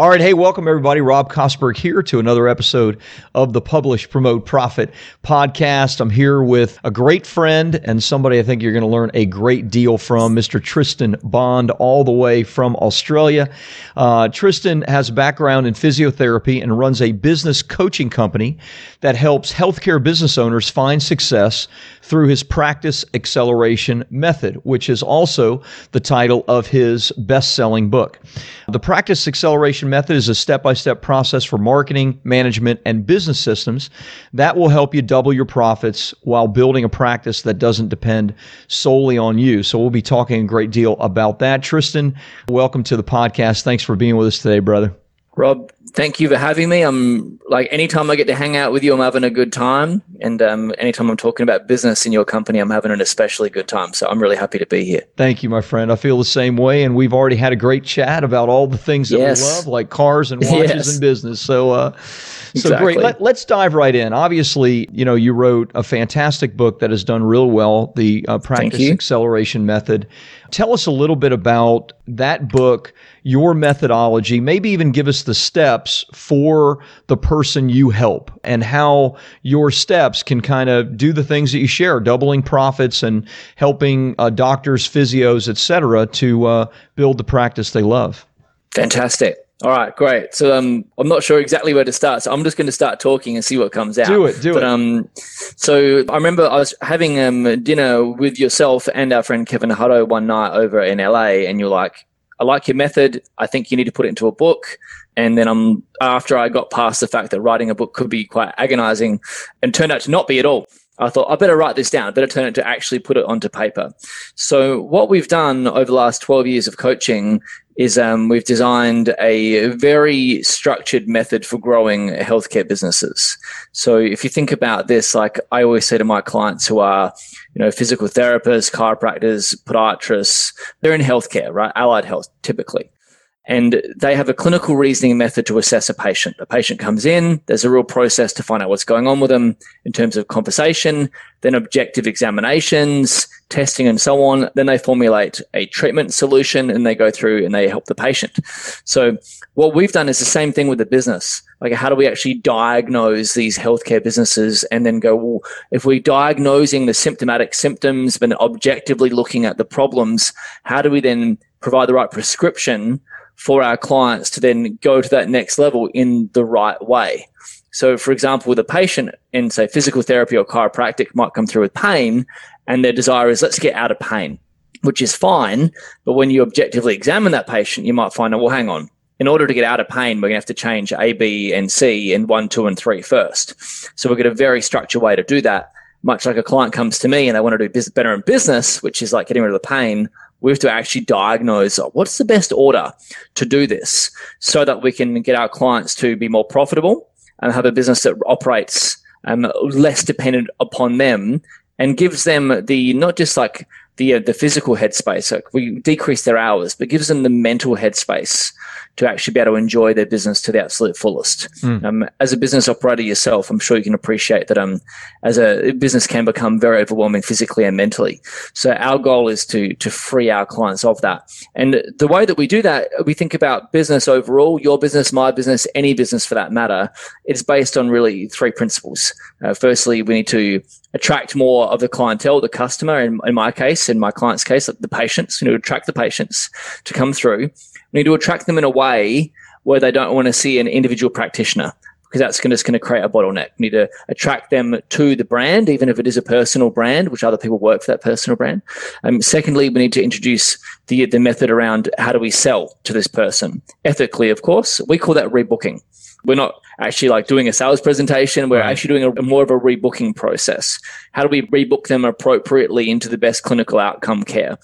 All right. Hey, welcome everybody. Rob Kosberg here to another episode of the Publish, Promote, Profit podcast. I'm here with a great friend and somebody I think you're going to learn a great deal from, Mr. Tristan Bond, all the way from Australia. Uh, Tristan has a background in physiotherapy and runs a business coaching company that helps healthcare business owners find success through his practice acceleration method, which is also the title of his best selling book. The practice acceleration method is a step by step process for marketing, management, and business systems that will help you double your profits while building a practice that doesn't depend solely on you. So we'll be talking a great deal about that. Tristan, welcome to the podcast. Thanks for being with us today, brother. Rob, thank you for having me. I'm like anytime I get to hang out with you, I'm having a good time, and um, anytime I'm talking about business in your company, I'm having an especially good time. So I'm really happy to be here. Thank you, my friend. I feel the same way, and we've already had a great chat about all the things that yes. we love, like cars and watches yes. and business. So. Uh, so exactly. great. Let, us dive right in. Obviously, you know, you wrote a fantastic book that has done real well, the uh, Practice Acceleration Method. Tell us a little bit about that book, your methodology, maybe even give us the steps for the person you help and how your steps can kind of do the things that you share, doubling profits and helping uh, doctors, physios, et cetera, to uh, build the practice they love. Fantastic. All right, great. So um, I'm not sure exactly where to start, so I'm just going to start talking and see what comes out. Do it, do but, it. Um, so I remember I was having um, dinner with yourself and our friend Kevin Hutto one night over in LA, and you're like, "I like your method. I think you need to put it into a book." And then I'm after I got past the fact that writing a book could be quite agonizing, and turned out to not be at all. I thought I better write this down. Better turn it to actually put it onto paper. So what we've done over the last 12 years of coaching is um, we've designed a very structured method for growing healthcare businesses. So if you think about this, like I always say to my clients who are, you know, physical therapists, chiropractors, podiatrists, they're in healthcare, right? Allied health typically. And they have a clinical reasoning method to assess a patient. A patient comes in, there's a real process to find out what's going on with them in terms of conversation, then objective examinations, testing, and so on. Then they formulate a treatment solution and they go through and they help the patient. So, what we've done is the same thing with the business. Like, how do we actually diagnose these healthcare businesses and then go, well, if we're diagnosing the symptomatic symptoms, but objectively looking at the problems, how do we then provide the right prescription? For our clients to then go to that next level in the right way. So, for example, a patient in, say, physical therapy or chiropractic might come through with pain, and their desire is, let's get out of pain, which is fine. But when you objectively examine that patient, you might find, that, well, hang on. In order to get out of pain, we're going to have to change A, B, and C in one, two, and three first. So, we've got a very structured way to do that. Much like a client comes to me and they want to do better in business, which is like getting rid of the pain we have to actually diagnose what's the best order to do this so that we can get our clients to be more profitable and have a business that operates um, less dependent upon them and gives them the not just like the uh, the physical headspace. Like we decrease their hours, but gives them the mental headspace to actually be able to enjoy their business to the absolute fullest. Mm. Um, as a business operator yourself, I'm sure you can appreciate that. Um, as a business can become very overwhelming physically and mentally. So our goal is to to free our clients of that. And the way that we do that, we think about business overall, your business, my business, any business for that matter. It's based on really three principles. Uh, firstly, we need to attract more of the clientele, the customer, in, in my case, in my client's case, the patients, you know, attract the patients to come through. We need to attract them in a way where they don't want to see an individual practitioner because that's going to, just going to create a bottleneck. We need to attract them to the brand, even if it is a personal brand, which other people work for that personal brand. Um, secondly, we need to introduce the, the method around how do we sell to this person ethically, of course. We call that rebooking. We're not actually like doing a sales presentation. We're right. actually doing a, more of a rebooking process. How do we rebook them appropriately into the best clinical outcome care?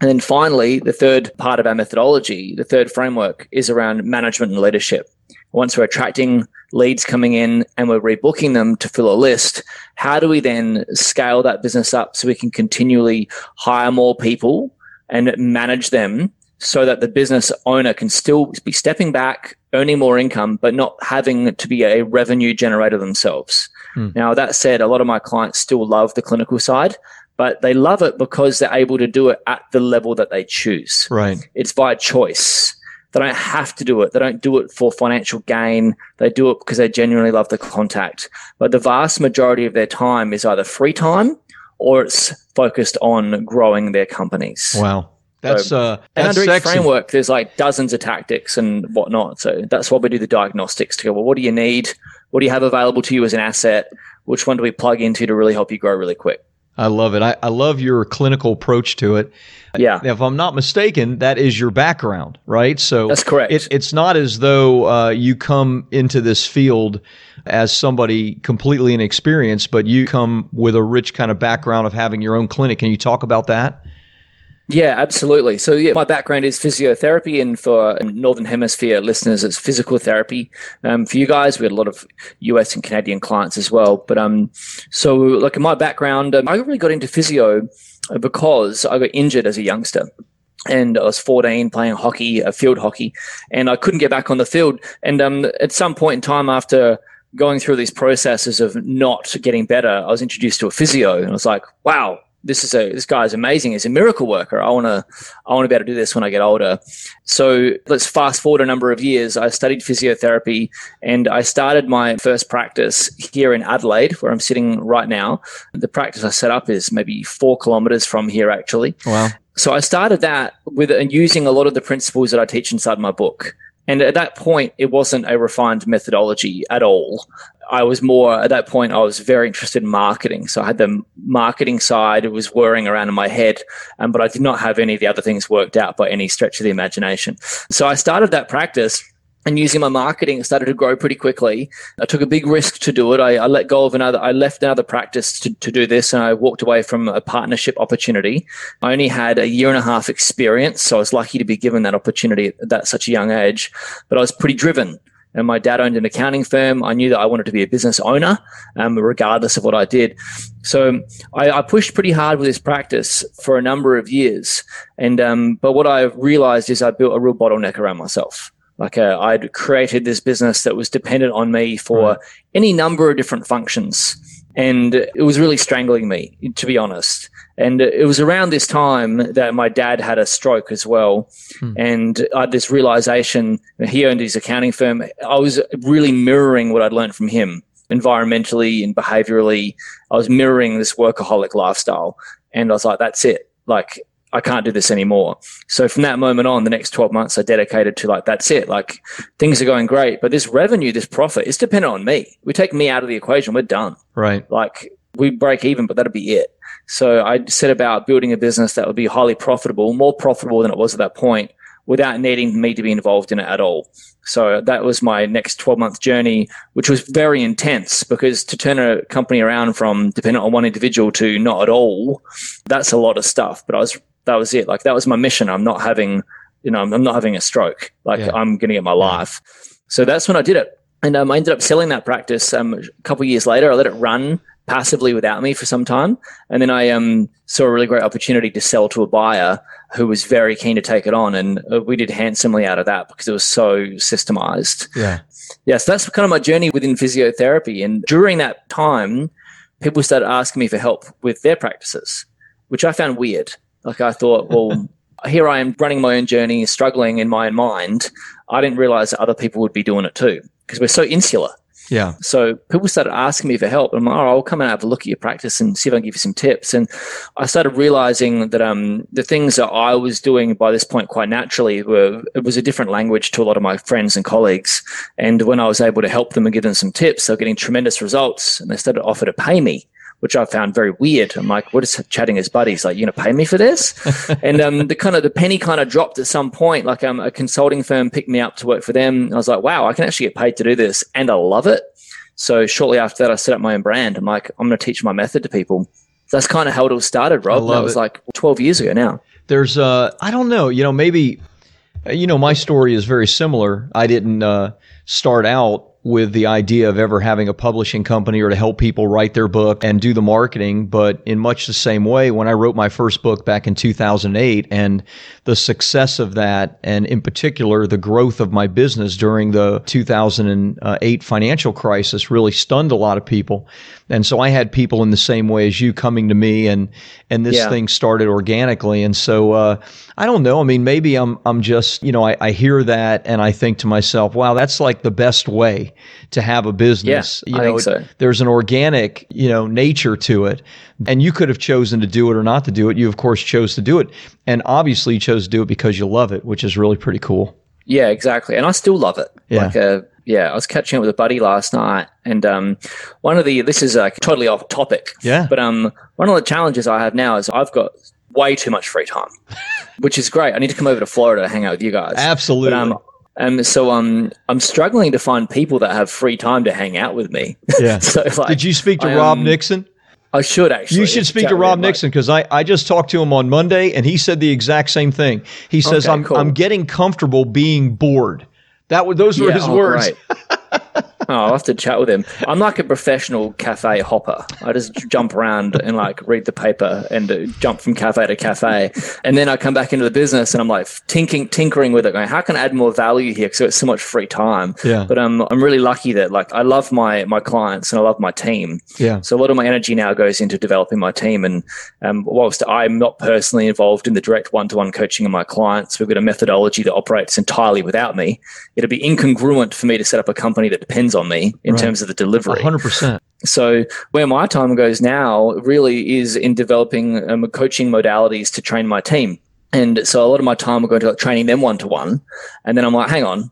And then finally, the third part of our methodology, the third framework is around management and leadership. once we're attracting leads coming in and we're rebooking them to fill a list, how do we then scale that business up so we can continually hire more people and manage them so that the business owner can still be stepping back, earning more income, but not having to be a revenue generator themselves. Hmm. Now, that said, a lot of my clients still love the clinical side, but they love it because they're able to do it at the level that they choose. Right. It's by choice. They don't have to do it. They don't do it for financial gain. They do it because they genuinely love the contact. But the vast majority of their time is either free time or it's focused on growing their companies. Wow. That's so, uh, and under each framework, there's like dozens of tactics and whatnot. So that's why we do the diagnostics to go. Well, what do you need? What do you have available to you as an asset? Which one do we plug into to really help you grow really quick? I love it. I, I love your clinical approach to it. Yeah. If I'm not mistaken, that is your background, right? So that's correct. It, it's not as though uh, you come into this field as somebody completely inexperienced, but you come with a rich kind of background of having your own clinic. Can you talk about that? Yeah, absolutely. So, yeah, my background is physiotherapy, and for Northern Hemisphere listeners, it's physical therapy. Um, for you guys, we had a lot of US and Canadian clients as well. But um, so, like in my background, um, I really got into physio because I got injured as a youngster. And I was 14 playing hockey, uh, field hockey, and I couldn't get back on the field. And um, at some point in time after going through these processes of not getting better, I was introduced to a physio, and I was like, wow, this is a this guy is amazing. He's a miracle worker. I want to I want to be able to do this when I get older. So let's fast forward a number of years. I studied physiotherapy and I started my first practice here in Adelaide, where I'm sitting right now. The practice I set up is maybe four kilometers from here, actually. Wow. So I started that with and using a lot of the principles that I teach inside my book. And at that point, it wasn't a refined methodology at all. I was more at that point, I was very interested in marketing. So I had the marketing side, it was whirring around in my head, um, but I did not have any of the other things worked out by any stretch of the imagination. So I started that practice and using my marketing started to grow pretty quickly. I took a big risk to do it. I, I, let go of another, I left another practice to, to do this and I walked away from a partnership opportunity. I only had a year and a half experience. So I was lucky to be given that opportunity at that such a young age, but I was pretty driven and my dad owned an accounting firm. I knew that I wanted to be a business owner, um, regardless of what I did. So I, I, pushed pretty hard with this practice for a number of years. And um, but what I realized is I built a real bottleneck around myself. Like uh, I'd created this business that was dependent on me for any number of different functions, and it was really strangling me, to be honest. And it was around this time that my dad had a stroke as well. Hmm. And I had this realization he owned his accounting firm. I was really mirroring what I'd learned from him environmentally and behaviorally. I was mirroring this workaholic lifestyle. And I was like, that's it. Like, I can't do this anymore. So from that moment on, the next 12 months I dedicated to like, that's it. Like things are going great, but this revenue, this profit is dependent on me. We take me out of the equation. We're done. Right. Like we break even, but that'll be it. So I set about building a business that would be highly profitable, more profitable than it was at that point without needing me to be involved in it at all. So that was my next 12 month journey, which was very intense because to turn a company around from dependent on one individual to not at all, that's a lot of stuff. But I was, that was it. Like that was my mission. I'm not having, you know, I'm not having a stroke. Like yeah. I'm going to get my life. So that's when I did it. And um, I ended up selling that practice um, a couple years later. I let it run passively without me for some time. And then I um, saw a really great opportunity to sell to a buyer who was very keen to take it on. And uh, we did handsomely out of that because it was so systemized. Yeah. Yeah. So that's kind of my journey within physiotherapy. And during that time, people started asking me for help with their practices, which I found weird. Like I thought, well, here I am running my own journey, struggling in my own mind. I didn't realize that other people would be doing it too because we're so insular. Yeah. So people started asking me for help. And I'm like, oh, I'll come and have a look at your practice and see if I can give you some tips. And I started realizing that um, the things that I was doing by this point quite naturally were, it was a different language to a lot of my friends and colleagues. And when I was able to help them and give them some tips, they were getting tremendous results and they started to offer to pay me which I found very weird. I'm like, what is chatting as buddies? Like, you gonna pay me for this? and um, the kind of the penny kind of dropped at some point. Like, um, a consulting firm picked me up to work for them. I was like, wow, I can actually get paid to do this, and I love it. So shortly after that, I set up my own brand. I'm like, I'm going to teach my method to people. So that's kind of how it all started, Rob. That was it. like 12 years ago now. There's, uh, I don't know, you know, maybe You know, my story is very similar. I didn't uh, start out with the idea of ever having a publishing company or to help people write their book and do the marketing. But in much the same way, when I wrote my first book back in 2008 and the success of that, and in particular, the growth of my business during the 2008 financial crisis really stunned a lot of people. And so I had people in the same way as you coming to me and, and this yeah. thing started organically. And so, uh, I don't know. I mean, maybe I'm, I'm just, you know, I, I hear that and I think to myself, wow, that's like the best way to have a business. Yeah, you know, I think so. There's an organic, you know, nature to it. And you could have chosen to do it or not to do it. You, of course, chose to do it. And obviously, you chose to do it because you love it, which is really pretty cool. Yeah, exactly. And I still love it. Yeah. Like, uh, yeah, I was catching up with a buddy last night, and um, one of the this is like totally off topic. Yeah. But um, one of the challenges I have now is I've got way too much free time, which is great. I need to come over to Florida to hang out with you guys. Absolutely. But, um, um, so um, I'm struggling to find people that have free time to hang out with me. Yeah. so like, did you speak to I, Rob um, Nixon? I should actually. You should speak to Rob Nixon because I, I just talked to him on Monday and he said the exact same thing. He says okay, I'm cool. I'm getting comfortable being bored. That were those were yeah, his oh, words. Oh, I'll have to chat with him. I'm like a professional cafe hopper. I just jump around and like read the paper and uh, jump from cafe to cafe. And then I come back into the business and I'm like tinkering, tinkering with it, going, how can I add more value here? Because it's so much free time. Yeah. But um, I'm really lucky that like I love my my clients and I love my team. Yeah. So a lot of my energy now goes into developing my team. And um, whilst I'm not personally involved in the direct one to one coaching of my clients, we've got a methodology that operates entirely without me. It'd be incongruent for me to set up a company that depends on on me in right. terms of the delivery. 100%. So where my time goes now really is in developing um, coaching modalities to train my team. And so a lot of my time will go into like training them one to one. And then I'm like, hang on,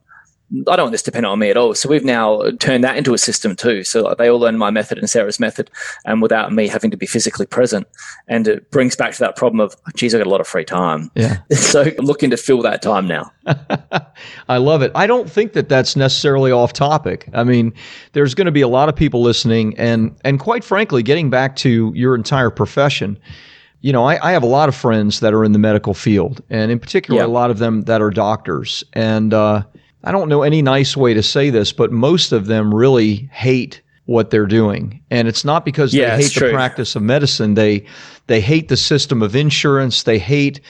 I don't want this to depend on me at all. So we've now turned that into a system too. So they all learn my method and Sarah's method, and without me having to be physically present. And it brings back to that problem of, geez, I got a lot of free time. Yeah. So I'm looking to fill that time now. I love it. I don't think that that's necessarily off topic. I mean, there's going to be a lot of people listening, and and quite frankly, getting back to your entire profession you know, I, I, have a lot of friends that are in the medical field, and in particular, yeah. a lot of them that are doctors. And uh, I don't know any nice way to say this, but most of them really hate what they're doing. And it's not because yeah, they hate the practice of medicine. They they hate the system of insurance. They hate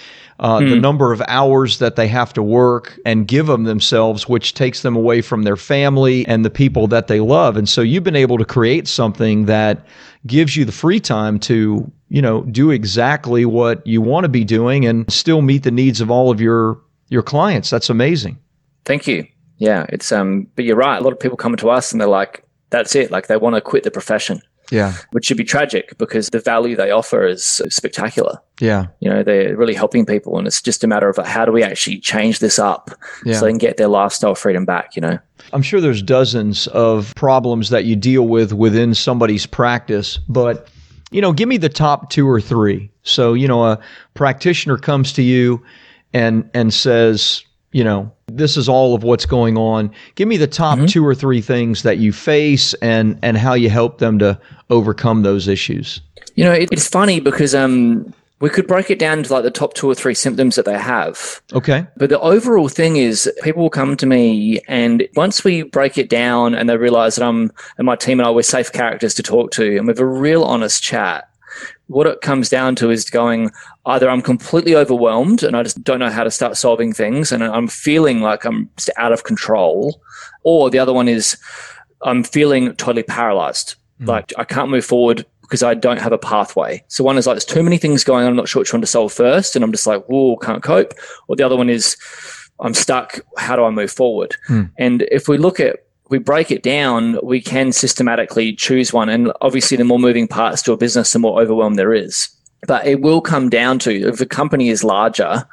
uh, the hmm. number of hours that they have to work and give them themselves, which takes them away from their family and the people that they love. And so you've been able to create something that gives you the free time to, you know, do exactly what you want to be doing and still meet the needs of all of your your clients. That's amazing. Thank you. Yeah, it's um, but you're right. A lot of people come to us and they're like, "That's it." Like they want to quit the profession. Yeah, which should be tragic because the value they offer is spectacular. Yeah, you know they're really helping people, and it's just a matter of how do we actually change this up yeah. so they can get their lifestyle freedom back. You know, I'm sure there's dozens of problems that you deal with within somebody's practice, but you know, give me the top two or three. So you know, a practitioner comes to you and and says, you know, this is all of what's going on. Give me the top mm-hmm. two or three things that you face and and how you help them to overcome those issues. You know, it, it's funny because um we could break it down to like the top two or three symptoms that they have. Okay. But the overall thing is people will come to me and once we break it down and they realize that I'm and my team and I we're safe characters to talk to and we have a real honest chat, what it comes down to is going either I'm completely overwhelmed and I just don't know how to start solving things and I'm feeling like I'm just out of control, or the other one is I'm feeling totally paralyzed. Mm. Like I can't move forward because I don't have a pathway. So one is like there's too many things going on, I'm not sure which one to solve first, and I'm just like, whoa, can't cope. Or the other one is I'm stuck. How do I move forward? Mm. And if we look at we break it down, we can systematically choose one. And obviously, the more moving parts to a business, the more overwhelm there is. But it will come down to if a company is larger,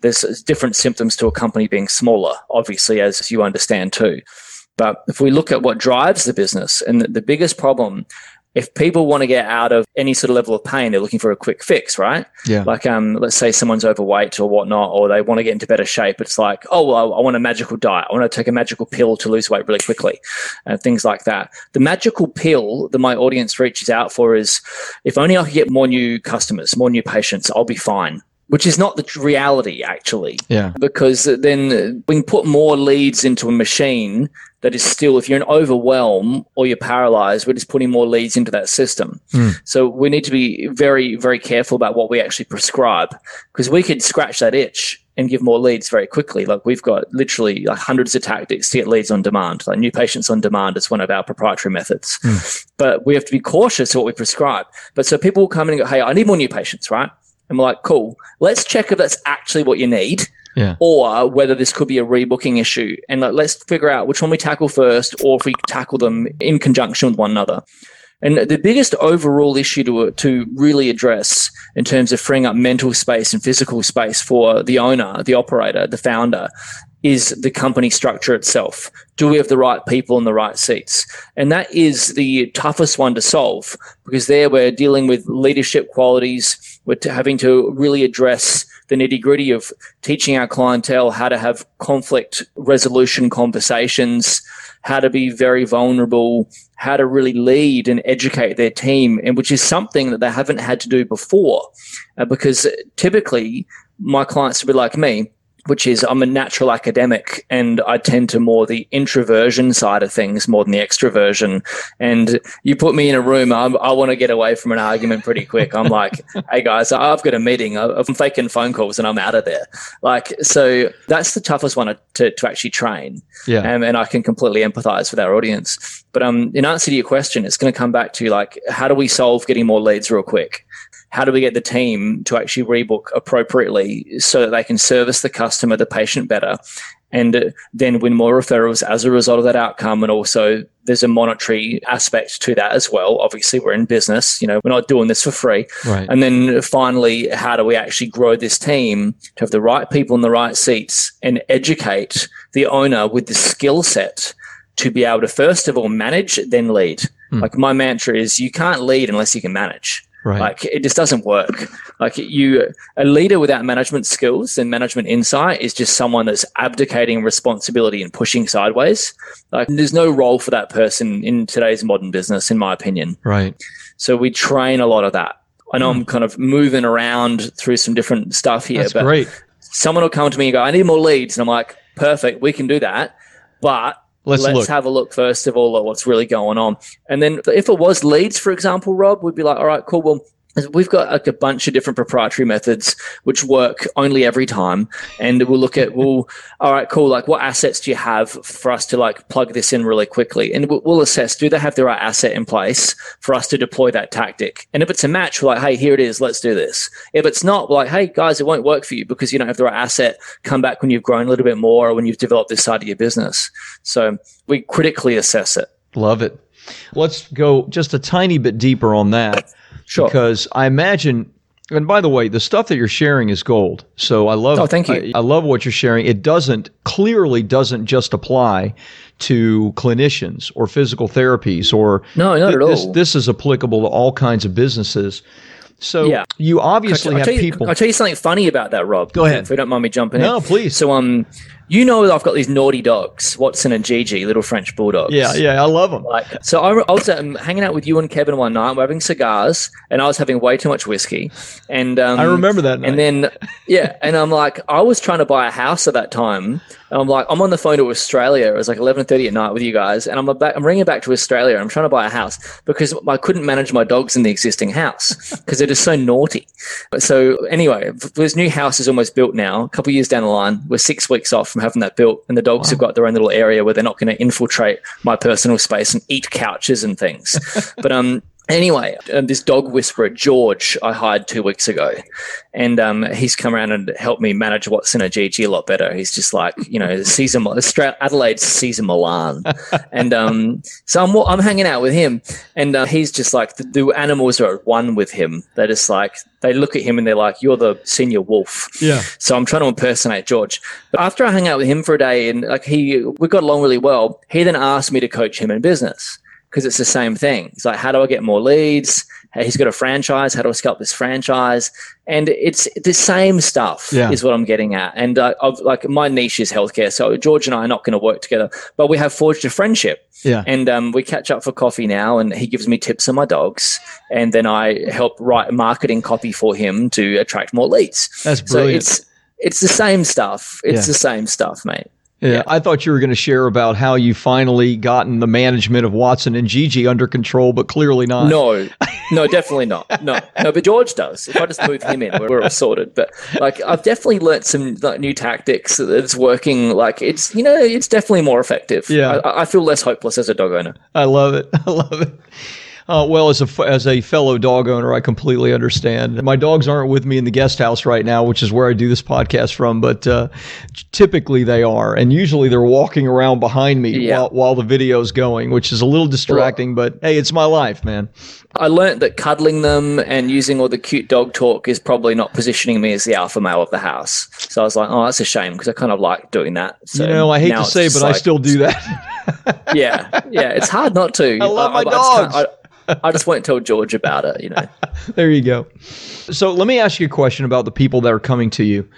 there's different symptoms to a company being smaller, obviously, as you understand too. But if we look at what drives the business, and the biggest problem if people want to get out of any sort of level of pain, they're looking for a quick fix, right? Yeah. Like, um, let's say someone's overweight or whatnot, or they want to get into better shape. It's like, oh, well, I want a magical diet. I want to take a magical pill to lose weight really quickly, and things like that. The magical pill that my audience reaches out for is, if only I could get more new customers, more new patients, I'll be fine which is not the reality actually. Yeah. Because then we can put more leads into a machine that is still, if you're in overwhelm or you're paralyzed, we're just putting more leads into that system. Mm. So we need to be very, very careful about what we actually prescribe because we could scratch that itch and give more leads very quickly. Like we've got literally like hundreds of tactics to get leads on demand. Like new patients on demand is one of our proprietary methods. Mm. But we have to be cautious of what we prescribe. But so people will come in and go, Hey, I need more new patients, right? And we're like, cool, let's check if that's actually what you need. Yeah. Or whether this could be a rebooking issue. And like, let's figure out which one we tackle first or if we tackle them in conjunction with one another. And the biggest overall issue to, to really address in terms of freeing up mental space and physical space for the owner, the operator, the founder is the company structure itself. Do we have the right people in the right seats? And that is the toughest one to solve because there we're dealing with leadership qualities. We're having to really address the nitty gritty of teaching our clientele how to have conflict resolution conversations, how to be very vulnerable, how to really lead and educate their team, and which is something that they haven't had to do before. Uh, because typically, my clients would be like me which is I'm a natural academic and I tend to more the introversion side of things more than the extroversion. And you put me in a room, I'm, i want to get away from an argument pretty quick. I'm like, hey guys, I've got a meeting. I'm faking phone calls and I'm out of there. Like, so that's the toughest one to, to actually train. Yeah. Um, and I can completely empathize with our audience. But um, in answer to your question, it's going to come back to like, how do we solve getting more leads real quick? How do we get the team to actually rebook appropriately so that they can service the customer, the patient better, and then win more referrals as a result of that outcome. And also, there's a monetary aspect to that as well. Obviously, we're in business, you know, we're not doing this for free. Right. And then finally, how do we actually grow this team to have the right people in the right seats and educate the owner with the skill set to be able to, first of all, manage, then lead? Mm. Like my mantra is you can't lead unless you can manage. Right. Like it just doesn't work. Like you, a leader without management skills and management insight is just someone that's abdicating responsibility and pushing sideways. Like there's no role for that person in today's modern business, in my opinion. Right. So we train a lot of that. I know Hmm. I'm kind of moving around through some different stuff here, That's but great. someone will come to me and go, I need more leads. And I'm like, perfect, we can do that. But Let's, let's have a look first of all at what's really going on. And then if it was leads, for example, Rob, we'd be like, all right, cool. Well, we've got like a bunch of different proprietary methods which work only every time. And we'll look at, well, all right, cool. Like what assets do you have for us to like plug this in really quickly? And we'll, assess, do they have the right asset in place for us to deploy that tactic? And if it's a match, we're like, hey, here it is. Let's do this. If it's not, we're like, hey, guys, it won't work for you because you don't have the right asset. Come back when you've grown a little bit more or when you've developed this side of your business. So we critically assess it. Love it. Let's go just a tiny bit deeper on that. Sure. Because I imagine, and by the way, the stuff that you're sharing is gold. So I love. Oh, thank you. I, I love what you're sharing. It doesn't clearly doesn't just apply to clinicians or physical therapies or No, not at all. This, this is applicable to all kinds of businesses. So Yeah. you obviously I'll have you, people. I'll tell you something funny about that, Rob. Go ahead. If you don't mind me jumping in. No, please. So, um, you know, I've got these naughty dogs, Watson and Gigi, little French bulldogs. yeah, yeah, I love them. Like, so I, I was um, hanging out with you and Kevin one night. We're having cigars, and I was having way too much whiskey. And um, I remember that night. And then, yeah, and I'm like, I was trying to buy a house at that time. And I'm like, I'm on the phone to Australia. It was like 11:30 at night with you guys, and I'm back, I'm ringing back to Australia. I'm trying to buy a house because I couldn't manage my dogs in the existing house because they're just so naughty. So anyway, this new house is almost built now. A couple of years down the line, we're six weeks off from having that built, and the dogs have got their own little area where they're not going to infiltrate my personal space and eat couches and things. but um, Anyway, um, this dog whisperer, George, I hired two weeks ago, and um, he's come around and helped me manage Watson and Gigi a lot better. He's just like, you know, Cesar, Australia, Adelaide's Cesar Millan. and um, so I'm, I'm hanging out with him, and uh, he's just like, the, the animals are at one with him. They're just like, they look at him and they're like, you're the senior wolf. Yeah. So I'm trying to impersonate George. But after I hung out with him for a day and like he, we got along really well, he then asked me to coach him in business. Because it's the same thing. It's like, how do I get more leads? He's got a franchise. How do I scale up this franchise? And it's the same stuff Yeah. is what I'm getting at. And uh, I've, like my niche is healthcare. So George and I are not going to work together, but we have forged a friendship. Yeah. And um, we catch up for coffee now, and he gives me tips on my dogs, and then I help write marketing copy for him to attract more leads. That's brilliant. So it's it's the same stuff. It's Yeah. the same stuff, mate. Yeah, I thought you were going to share about how you finally gotten the management of Watson and Gigi under control, but clearly not. No, no, definitely not. No, no, but George does. If I just move him in, we're, we're all sorted. But like, I've definitely learnt some like new tactics that's working. Like, it's you know, it's definitely more effective. Yeah. I, I feel less hopeless as a dog owner. I love it. I love it. Uh, well, as a as a fellow dog owner, I completely understand. My dogs aren't with me in the guest house right now, which is where I do this podcast from. But uh, typically they are, and usually they're walking around behind me Yeah. while while the video's going, which is a little distracting. but hey, it's my life, man. I learnt that cuddling them and using all the cute dog talk is probably not positioning me as the alpha male of the house. So I was like, oh, that's a shame because I kind of like doing that. So you know, I hate to say, but I still do that. yeah, yeah, it's hard not to. I love my just can't- dogs. I, just won't tell George about it. You know. there you go. So let me ask you a question about the people that are coming to you.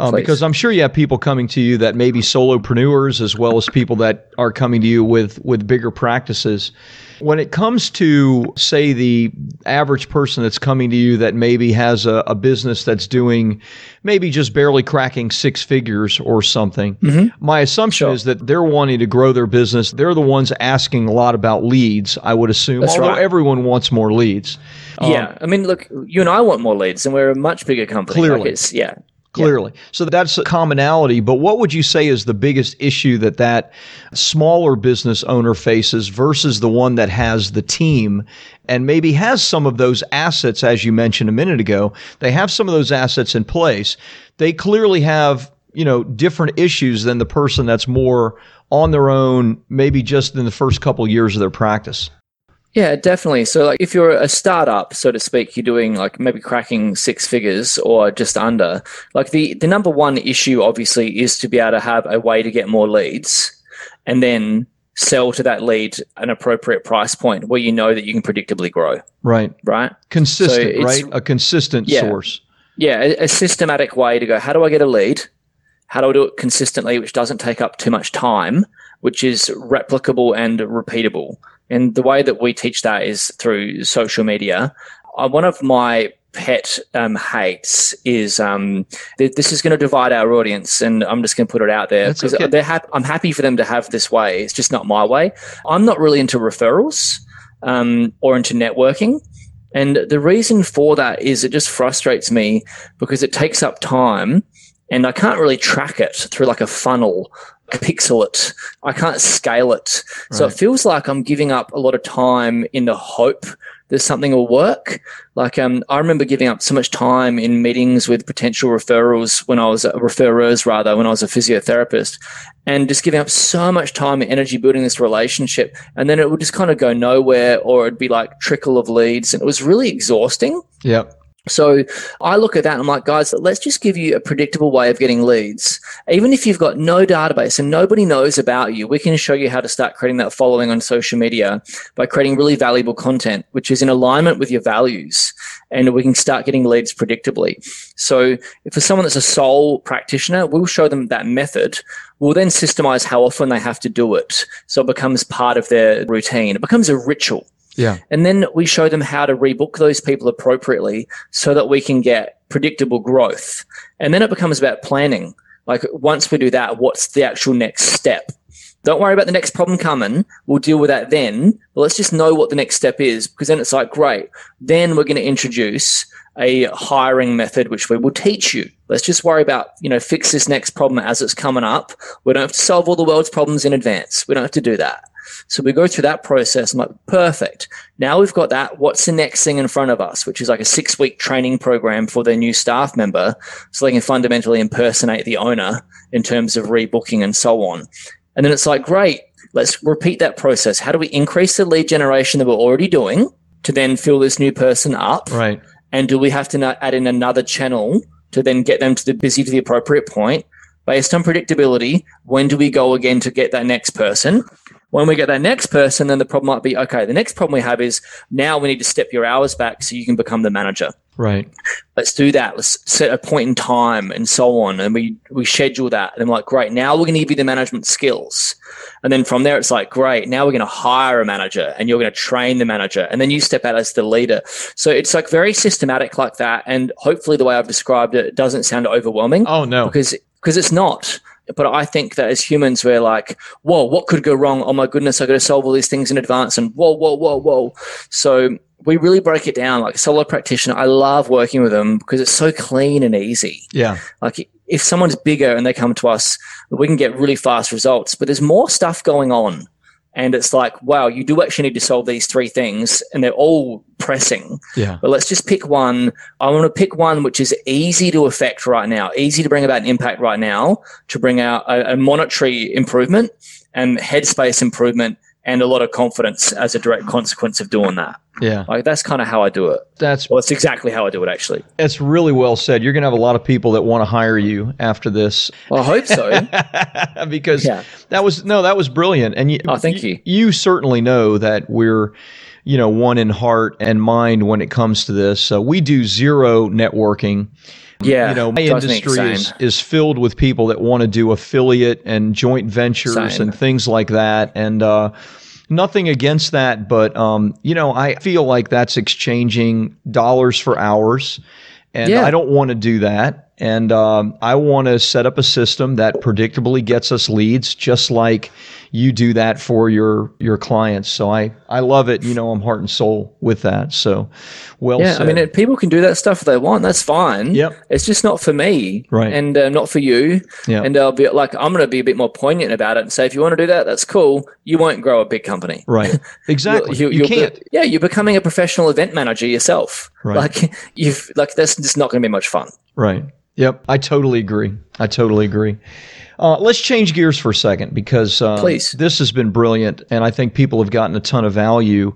Uh, because I'm sure you have people coming to you that may be solopreneurs as well as people that are coming to you with with bigger practices. When it comes to say the average person that's coming to you that maybe has a, a business that's doing maybe just barely cracking six figures or something, my assumption Sure. is that they're wanting to grow their business. They're the ones asking a lot about leads. I would assume, That's although right. everyone wants more leads. Um, yeah, I mean, look, you and I want more leads, and we're a much bigger company. Clearly. it's, yeah, clearly. So that's a commonality. But what would you say is the biggest issue that that smaller business owner faces versus the one that has the team and maybe has some of those assets, as you mentioned a minute ago? They have some of those assets in place. They clearly have, you know, different issues than the person that's more on their own, maybe just in the first couple years of their practice. Yeah, definitely. So, like, if you're a startup, so to speak, you're doing like maybe cracking six figures or just under. Like the the number one issue, obviously, is to be able to have a way to get more leads, and then sell to that lead an appropriate price point where you know that you can predictably grow. Right. Right. Consistent, it's- right? A consistent Yeah. source. Yeah, a, a systematic way to go. How do I get a lead? How do I do it consistently, which doesn't take up too much time, which is replicable and repeatable? And the way that we teach that is through social media. Uh, one of my pet um, hates is um, th- this is going to divide our audience, and I'm just going to put it out there because okay. I'm happy for them to have this way. It's just not my way. I'm not really into referrals um, or into networking. And the reason for that is it just frustrates me because it takes up time and I can't really track it through like a funnel, pixel it. I can't scale it. So it feels like I'm giving up a lot of time in the hope that something will work. Like um, I remember giving up so much time in meetings with potential referrals when I was referrers rather when I was a physiotherapist, and just giving up so much time and energy building this relationship, and then it would just kind of go nowhere, or it'd be like trickle of leads, and it was really exhausting. Yep. So I look at that and I'm like, guys, let's just give you a predictable way of getting leads. Even if you've got no database and nobody knows about you, we can show you how to start creating that following on social media by creating really valuable content, which is in alignment with your values. And we can start getting leads predictably. So for someone that's a sole practitioner, we'll show them that method. We'll then systemize how often they have to do it. So it becomes part of their routine. It becomes a ritual. Yeah. And then we show them how to rebook those people appropriately so that we can get predictable growth. And then it becomes about planning. Like once we do that, what's the actual next step? Don't worry about the next problem coming. We'll deal with that then. But let's just know what the next step is because then it's like, great. Then we're going to introduce a hiring method which we will teach you. Let's just worry about, you know, fix this next problem as it's coming up. We don't have to solve all the world's problems in advance. We don't have to do that. So we go through that process. I'm like, perfect. Now we've got that. What's the next thing in front of us? Which is like a six week training program for their new staff member so they can fundamentally impersonate the owner in terms of rebooking and so on. And then it's like, great, let's repeat that process. How do we increase the lead generation that we're already doing to then fill this new person up? Right. And do we have to add in another channel to then get them to the busy to the appropriate point? Based on predictability, when do we go again to get that next person? When we get that next person, then the problem might be okay, the next problem we have is now we need to step your hours back so you can become the manager. Right. Let's do that. Let's set a point in time and so on. And we, we schedule that. And I'm like, great, now we're going to give you the management skills. And then from there, it's like, great, now we're going to hire a manager and you're going to train the manager. And then you step out as the leader. So it's like very systematic like that. And hopefully the way I've described it doesn't sound overwhelming. Oh, no. Because, because it's not but I think that as humans, we're like, whoa, what could go wrong? Oh my goodness, I got to solve all these things in advance, and whoa, whoa, whoa, whoa. So we really break it down. Like a solo practitioner, I love working with them because it's so clean and easy. Yeah. Like if someone's bigger and they come to us, we can get really fast results, but there's more stuff going on. And it's like, wow, you do actually need to solve these three things, and they're all pressing. Yeah. But let's just pick one. I want to pick one which is easy to affect right now, easy to bring about an impact right now, to bring out a, a monetary improvement and headspace improvement and a lot of confidence as a direct consequence of doing that. Yeah. Like that's kind of how I do it. That's well, that's exactly how I do it actually. That's really well said. You're going to have a lot of people that want to hire you after this. Well, I hope so. because yeah. that was no, that was brilliant. And you, oh, thank you. You certainly know that we're you know one in heart and mind when it comes to this. So we do zero networking. Yeah, you know, my industry is, is filled with people that want to do affiliate and joint ventures same. and things like that. And uh, nothing against that, but um, you know, I feel like that's exchanging dollars for hours, and yeah. I don't want to do that. And um, I want to set up a system that predictably gets us leads, just like you do that for your your clients. So I I love it. You know, I'm heart and soul with that. So, well, yeah. Said. I mean, people can do that stuff if they want. That's fine. Yep. It's just not for me, right? And uh, not for you. Yeah. And I'll be like, I'm going to be a bit more poignant about it and say, if you want to do that, that's cool. You won't grow a big company. Right. Exactly. you, you, you can't. Be, yeah, you're becoming a professional event manager yourself. Right. Like you've like that's just not going to be much fun. Right. Yep, I totally agree. I totally agree. Uh, let's change gears for a second because uh, this has been brilliant, and I think people have gotten a ton of value.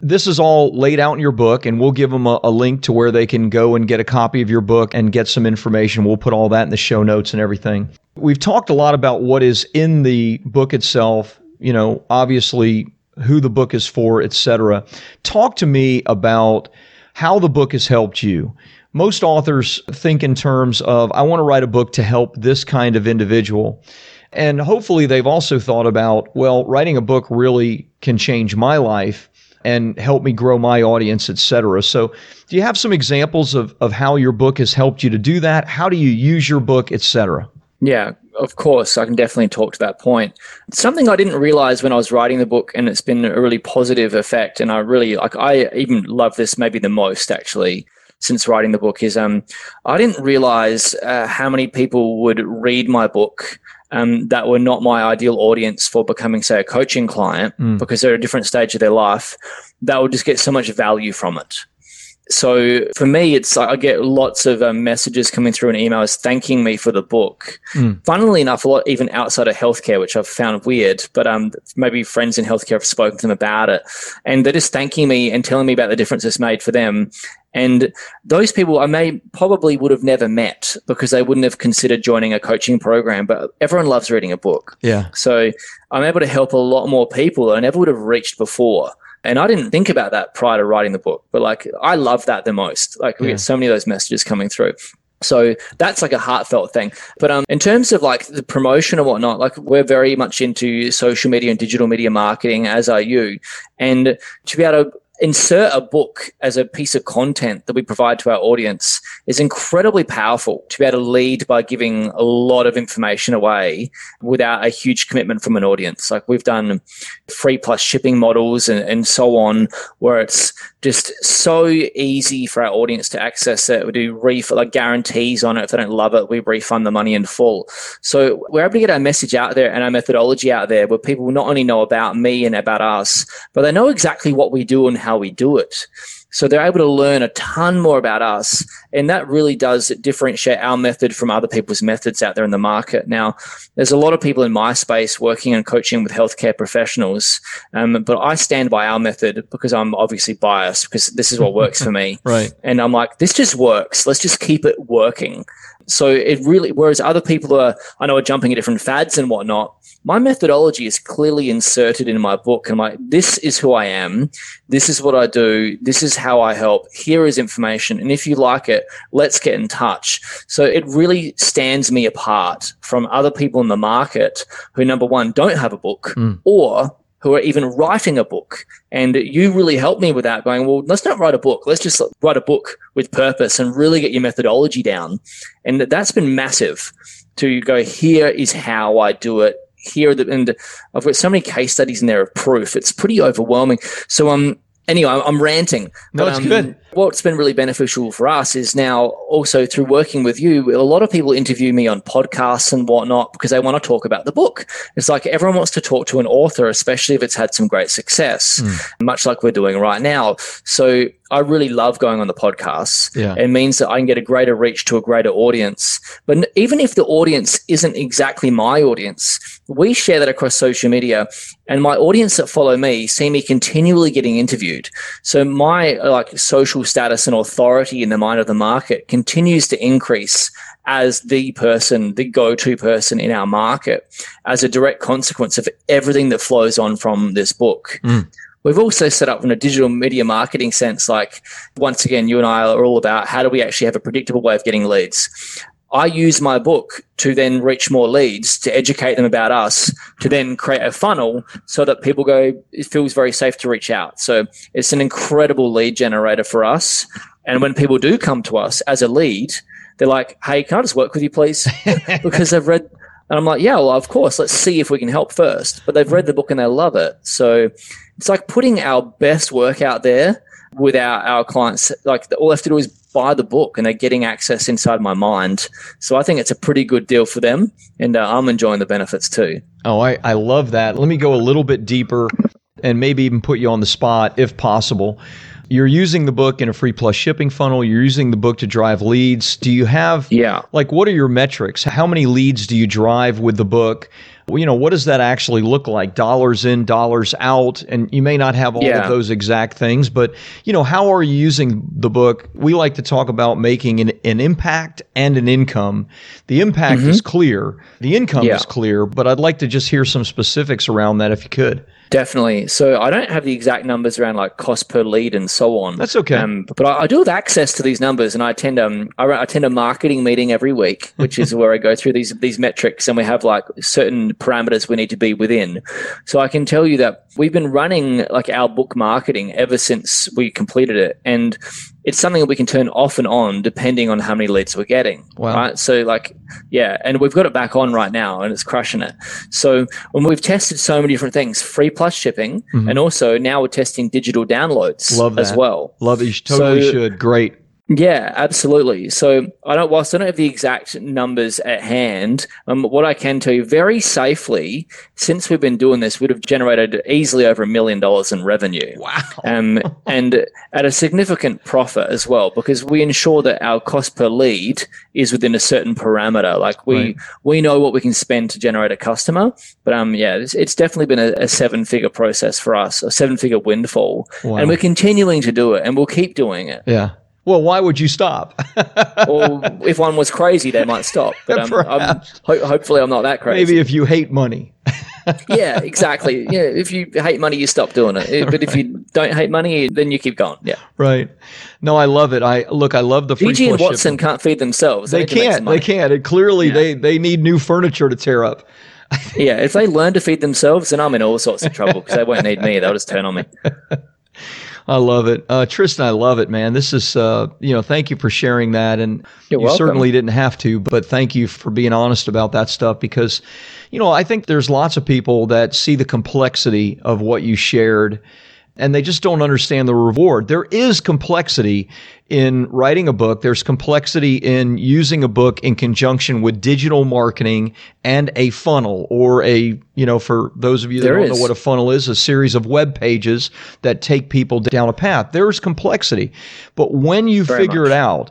This is all laid out in your book, and we'll give them a, a, link to where they can go and get a copy of your book and get some information. We'll put all that in the show notes and everything. We've talked a lot about what is in the book itself. You know, obviously who the book is for, etc. Talk to me about how the book has helped you most authors think in terms of, I want to write a book to help this kind of individual. And hopefully they've also thought about, well, writing a book really can change my life and help me grow my audience, etc. So, do you have some examples of, of how your book has helped you to do that? How do you use your book, etc.? Yeah, of course, I can definitely talk to that point. Something I didn't realize when I was writing the book, and it's been a really positive effect. And I really like, I even love this maybe the most actually since writing the book is um, I didn't realize uh, how many people would read my book um, that were not my ideal audience for becoming, say, a coaching client mm. because they're at a different stage of their life that would just get so much value from it. So for me, it's like I get lots of um, messages coming through and emails thanking me for the book. Mm. Funnily enough, a lot even outside of healthcare, which I've found weird, but um, maybe friends in healthcare have spoken to them about it, and they're just thanking me and telling me about the difference it's made for them. And those people I may probably would have never met because they wouldn't have considered joining a coaching program, but everyone loves reading a book. Yeah. So I'm able to help a lot more people that I never would have reached before. And I didn't think about that prior to writing the book, but like I love that the most. Like we yeah. get so many of those messages coming through. So that's like a heartfelt thing. But um, in terms of like the promotion and whatnot, like we're very much into social media and digital media marketing, as are you. And to be able to insert a book as a piece of content that we provide to our audience is incredibly powerful to be able to lead by giving a lot of information away without a huge commitment from an audience. Like we've done free plus shipping models and, and so on, where it's just so easy for our audience to access it. We do ref- like guarantees on it. If they don't love it, we refund the money in full. So we're able to get our message out there and our methodology out there where people not only know about me and about us, but they know exactly what we do and how we do it. So they're able to learn a ton more about us. And that really does differentiate our method from other people's methods out there in the market. Now, there's a lot of people in my space working and coaching with healthcare professionals. Um, but I stand by our method because I'm obviously biased because this is what works for me. right. And I'm like, this just works. Let's just keep it working. So it really, whereas other people are, I know, are jumping at different fads and whatnot. My methodology is clearly inserted in my book. And I'm like, this is who I am. This is what I do. This is how I help. Here is information. And if you like it, let's get in touch. So it really stands me apart from other people in the market who, number one, don't have a book mm. or who are even writing a book. And you really helped me with that, going, well, let's not write a book. Let's just write a book with purpose and really get your methodology down. And that's been massive to go, here is how I do it. Here, the, and I've got so many case studies in there of proof. It's pretty overwhelming. So, um, anyway, I'm ranting. No, it's um, good. What's been really beneficial for us is now also through working with you, a lot of people interview me on podcasts and whatnot because they want to talk about the book. It's like everyone wants to talk to an author, especially if it's had some great success, mm. much like we're doing right now. So I really love going on the podcasts. Yeah. It means that I can get a greater reach to a greater audience. But even if the audience isn't exactly my audience, we share that across social media and my audience that follow me see me continually getting interviewed. So my like social status and authority in the mind of the market continues to increase as the person, the go-to person in our market as a direct consequence of everything that flows on from this book. Mm. We've also set up in a digital media marketing sense, like once again, you and I are all about how do we actually have a predictable way of getting leads. I use my book to then reach more leads, to educate them about us, to then create a funnel so that people go, it feels very safe to reach out. So it's an incredible lead generator for us. And when people do come to us as a lead, they're like, hey, can I just work with you, please? because they've read, and I'm like, yeah, well, of course, let's see if we can help first. But they've read the book and they love it. So it's like putting our best work out there with our, our clients. Like all they have to do is buy the book and they're getting access inside my mind. So I think it's a pretty good deal for them. And uh, I'm enjoying the benefits too. Oh, I, I love that. Let me go a little bit deeper and maybe even put you on the spot if possible. You're using the book in a free plus shipping funnel. You're using the book to drive leads. Do you have, yeah, like what are your metrics? How many leads do you drive with the book? You know, what does that actually look like? Dollars in, dollars out. And you may not have all yeah. of those exact things, but, you know, how are you using the book? We like to talk about making an, an impact and an income. The impact mm-hmm. is clear, the income yeah. is clear, but I'd like to just hear some specifics around that if you could. Definitely. So I don't have the exact numbers around like cost per lead and so on. That's okay. Um, but I, I, do have access to these numbers, and I attend um I attend a marketing meeting every week, which is where I go through these these metrics, and we have like certain parameters we need to be within. So I can tell you that we've been running like our book marketing ever since we completed it, and it's something that we can turn off and on depending on how many leads we're getting. Wow. Right. So like, yeah, and we've got it back on right now and it's crushing it. So when we've tested so many different things, free plus shipping, mm-hmm. and also now we're testing digital downloads Love that. as well. Love it. You totally so, should. Great. Yeah, absolutely. So I don't, whilst I don't have the exact numbers at hand, um, what I can tell you very safely, since we've been doing this, would have generated easily over a million dollars in revenue. Wow. Um, and at a significant profit as well, because we ensure that our cost per lead is within a certain parameter. Like we, right. we know what we can spend to generate a customer, but um, yeah, it's, it's definitely been a, a seven figure process for us, a seven figure windfall. Wow. And we're continuing to do it and we'll keep doing it. Yeah. Well, why would you stop? or if one was crazy, they might stop. But um, I'm, ho- hopefully, I'm not that crazy. Maybe if you hate money. yeah, exactly. Yeah, if you hate money, you stop doing it. But if you don't hate money, then you keep going. Yeah. Right. No, I love it. I look. I love the. Fiji and Watson shipping. can't feed themselves. They, they can't. They can't. And clearly, yeah. they they need new furniture to tear up. yeah, if they learn to feed themselves, then I'm in all sorts of trouble because they won't need me. They'll just turn on me. I love it. Uh, Tristan, I love it, man. This is, uh, you know, thank you for sharing that. And You're you welcome. certainly didn't have to, but thank you for being honest about that stuff because, you know, I think there's lots of people that see the complexity of what you shared and they just don't understand the reward. There is complexity in writing a book. There's complexity in using a book in conjunction with digital marketing and a funnel or a, you know, for those of you that There don't is. know what a funnel is, a series of web pages that take people down a path. There's complexity. But when you Very figure much. it out,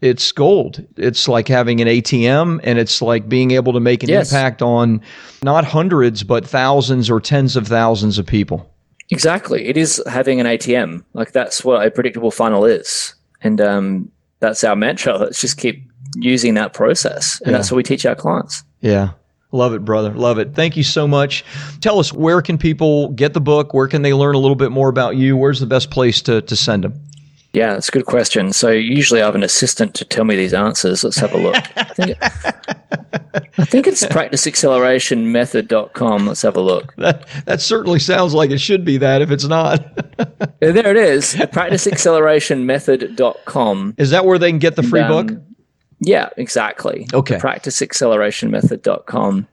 it's gold. It's like having an ATM and it's like being able to make an Yes. impact on not hundreds, but thousands or tens of thousands of people. Exactly. It is having an ATM. Like that's what a predictable funnel is. And um, that's our mantra. Let's just keep using that process. And that's what we teach our clients. Yeah. Love it, brother. Love it. Thank you so much. Tell us where can people get the book? Where can they learn a little bit more about you? Where's the best place to, to send them? Yeah, that's a good question. So usually I have an assistant to tell me these answers. Let's have a look. I think, I think it's practiceaccelerationmethod.com. Let's have a look. That, that certainly sounds like it should be that if it's not. Yeah, there it is. Practiceaccelerationmethod.com. Is that where they can get the free Um, book? Yeah, exactly. Okay. Practiceaccelerationmethod.com.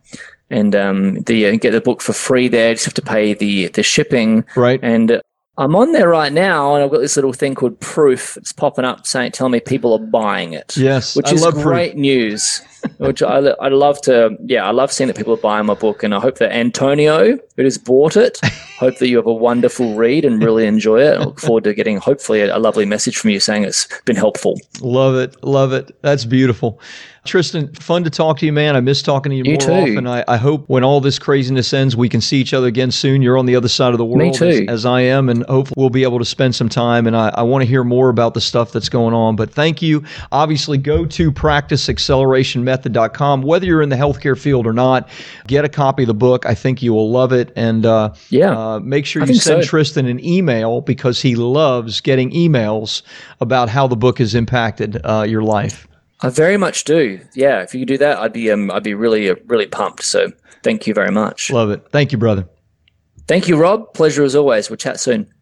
And um, the, you can get the book for free there. You just have to pay the, the shipping. Right. And I'm on there right now, and I've got this little thing called proof. It's popping up saying, telling me people are buying it. Yes, which I is love proof. great news. which I, I love to, yeah, I love seeing that people are buying my book, and I hope that Antonio, who has bought it, hope that you have a wonderful read and really enjoy it. I look forward to getting hopefully a, a lovely message from you saying it's been helpful. Love it. Love it. That's beautiful. Tristan, fun to talk to you, man. I miss talking to you, You more too. often. I, I hope when all this craziness ends, we can see each other again soon. You're on the other side of the world Me too. As, as I am, and hopefully we'll be able to spend some time. And I, I want to hear more about the stuff that's going on. But thank you. Obviously, go to practiceaccelerationmethod.com. Whether you're in the healthcare field or not, get a copy of the book. I think you will love it. And uh, Yeah. uh, make sure I you send so. Tristan an email because he loves getting emails about how the book has impacted uh, your life. I very much do. Yeah, if you could do that, I'd be um, I'd be really uh, really pumped. So thank you very much. Love it. Thank you, brother. Thank you, Rob. Pleasure as always. We'll chat soon.